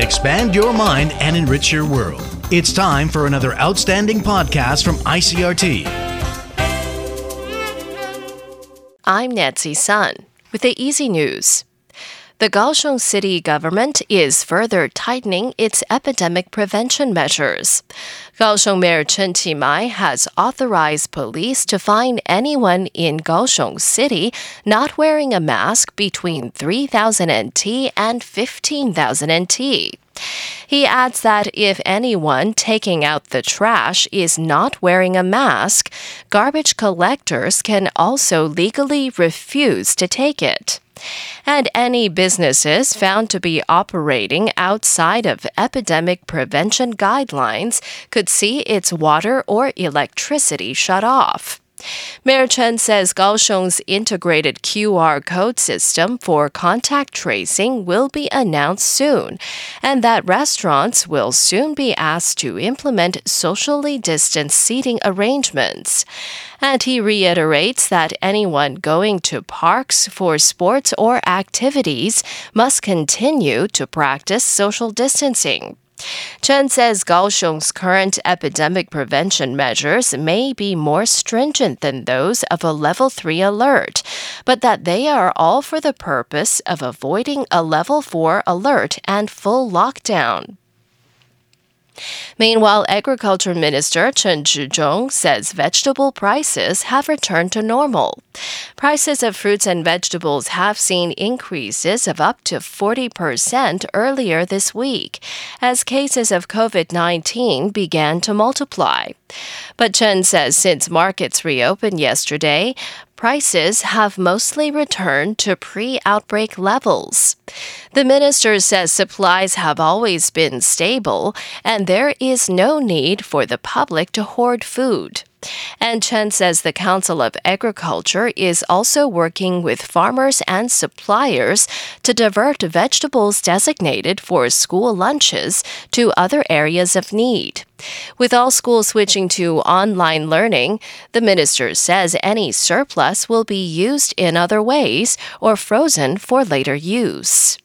Expand your mind and enrich your world. It's time for another outstanding podcast from ICRT. I'm Nancy Sun with the Easy News. The Kaohsiung city government is further tightening its epidemic prevention measures. Kaohsiung Mayor Chen Chi-mai has authorized police to fine anyone in Kaohsiung City not wearing a mask between 3,000 NT and 15,000 NT. He adds that if anyone taking out the trash is not wearing a mask, garbage collectors can also legally refuse to take it and any businesses found to be operating outside of epidemic prevention guidelines could see its water or electricity shut off. Mayor Chen says Kaohsiung's integrated QR code system for contact tracing will be announced soon, and that restaurants will soon be asked to implement socially distanced seating arrangements. And he reiterates that anyone going to parks for sports or activities must continue to practice social distancing. Chen says Kaohsiung's current epidemic prevention measures may be more stringent than those of a level 3 alert, but that they are all for the purpose of avoiding a level 4 alert and full lockdown. Meanwhile, Agriculture Minister Chen Chi-chung says vegetable prices have returned to normal. Prices of fruits and vegetables have seen increases of up to 40% earlier this week as cases of COVID 19 began to multiply. But Chen says since markets reopened yesterday, prices have mostly returned to pre outbreak levels. The minister says supplies have always been stable and there is no need for the public to hoard food. And Chen says the Council of Agriculture is also working with farmers and suppliers to divert vegetables designated for school lunches to other areas of need. With all schools switching to online learning, the minister says any surplus will be used in other ways or frozen for later use.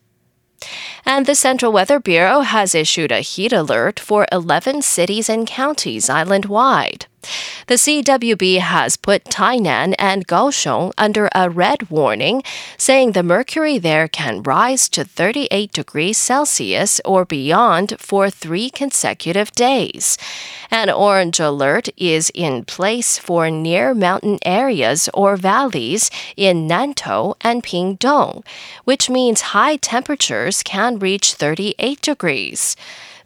And the Central Weather Bureau has issued a heat alert for 11 cities and counties island wide. The CWB has put Tainan and Kaohsiung under a red warning, saying the mercury there can rise to 38 degrees Celsius or beyond for three consecutive days. An orange alert is in place for near mountain areas or valleys in Nantou and Pingtung, which means high temperatures can reach 38 degrees.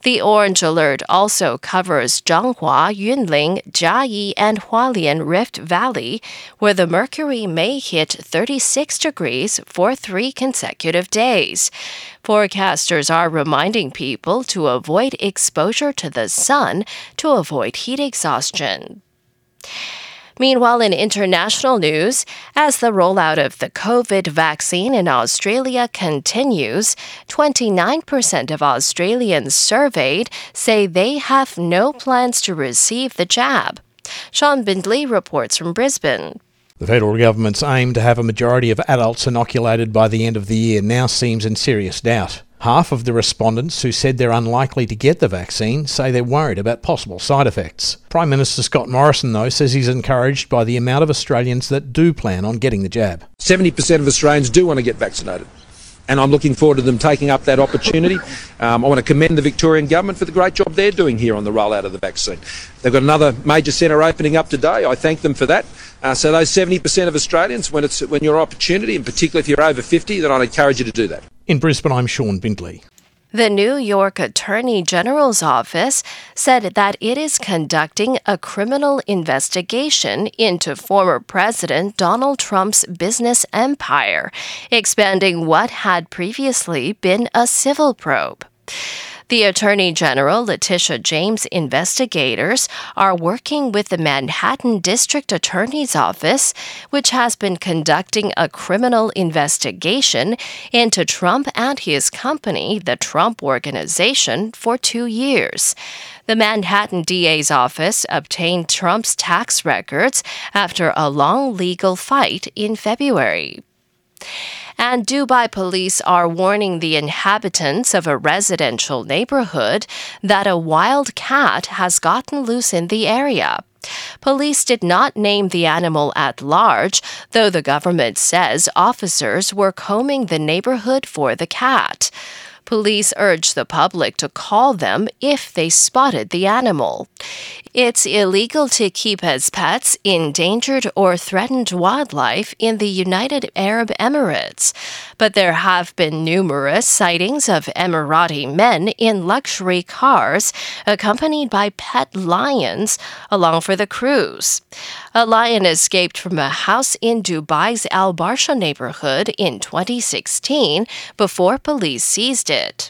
The orange alert also covers Changhua, Yunlin, Chiayi, and Hualien Rift Valley, where the mercury may hit 36 degrees for three consecutive days. Forecasters are reminding people to avoid exposure to the sun to avoid heat exhaustion. Meanwhile, in international news, as the rollout of the COVID vaccine in Australia continues, 29% of Australians surveyed say they have no plans to receive the jab. Sean Bindley reports from Brisbane. The federal government's aim to have a majority of adults inoculated by the end of the year now seems in serious doubt. Half of the respondents who said they're unlikely to get the vaccine say they're worried about possible side effects. Prime Minister Scott Morrison, though, says he's encouraged by the amount of Australians that do plan on getting the jab. 70% of Australians do want to get vaccinated. And I'm looking forward to them taking up that opportunity. Um, I want to commend the Victorian Government for the great job they're doing here on the rollout of the vaccine. They've got another major centre opening up today. I thank them for that. Uh, so those 70% of Australians, when it's when your opportunity, and particularly if you're over 50, then I'd encourage you to do that. In Brisbane, I'm Sean Bindley. The New York Attorney General's office said that it is conducting a criminal investigation into former President Donald Trump's business empire, expanding what had previously been a civil probe. The Attorney General, Letitia James investigators are working with the Manhattan District Attorney's Office, which has been conducting a criminal investigation into Trump and his company, the Trump Organization, for two years. The Manhattan DA's office obtained Trump's tax records after a long legal fight in February. And Dubai police are warning the inhabitants of a residential neighborhood that a wild cat has gotten loose in the area. Police did not name the animal at large, though the government says officers were combing the neighborhood for the cat. Police urge the public to call them if they spotted the animal. It's illegal to keep as pets endangered or threatened wildlife in the United Arab Emirates, but there have been numerous sightings of Emirati men in luxury cars accompanied by pet lions along for the cruise. A lion escaped from a house in Dubai's Al Barsha neighborhood in 2016 before police seized it.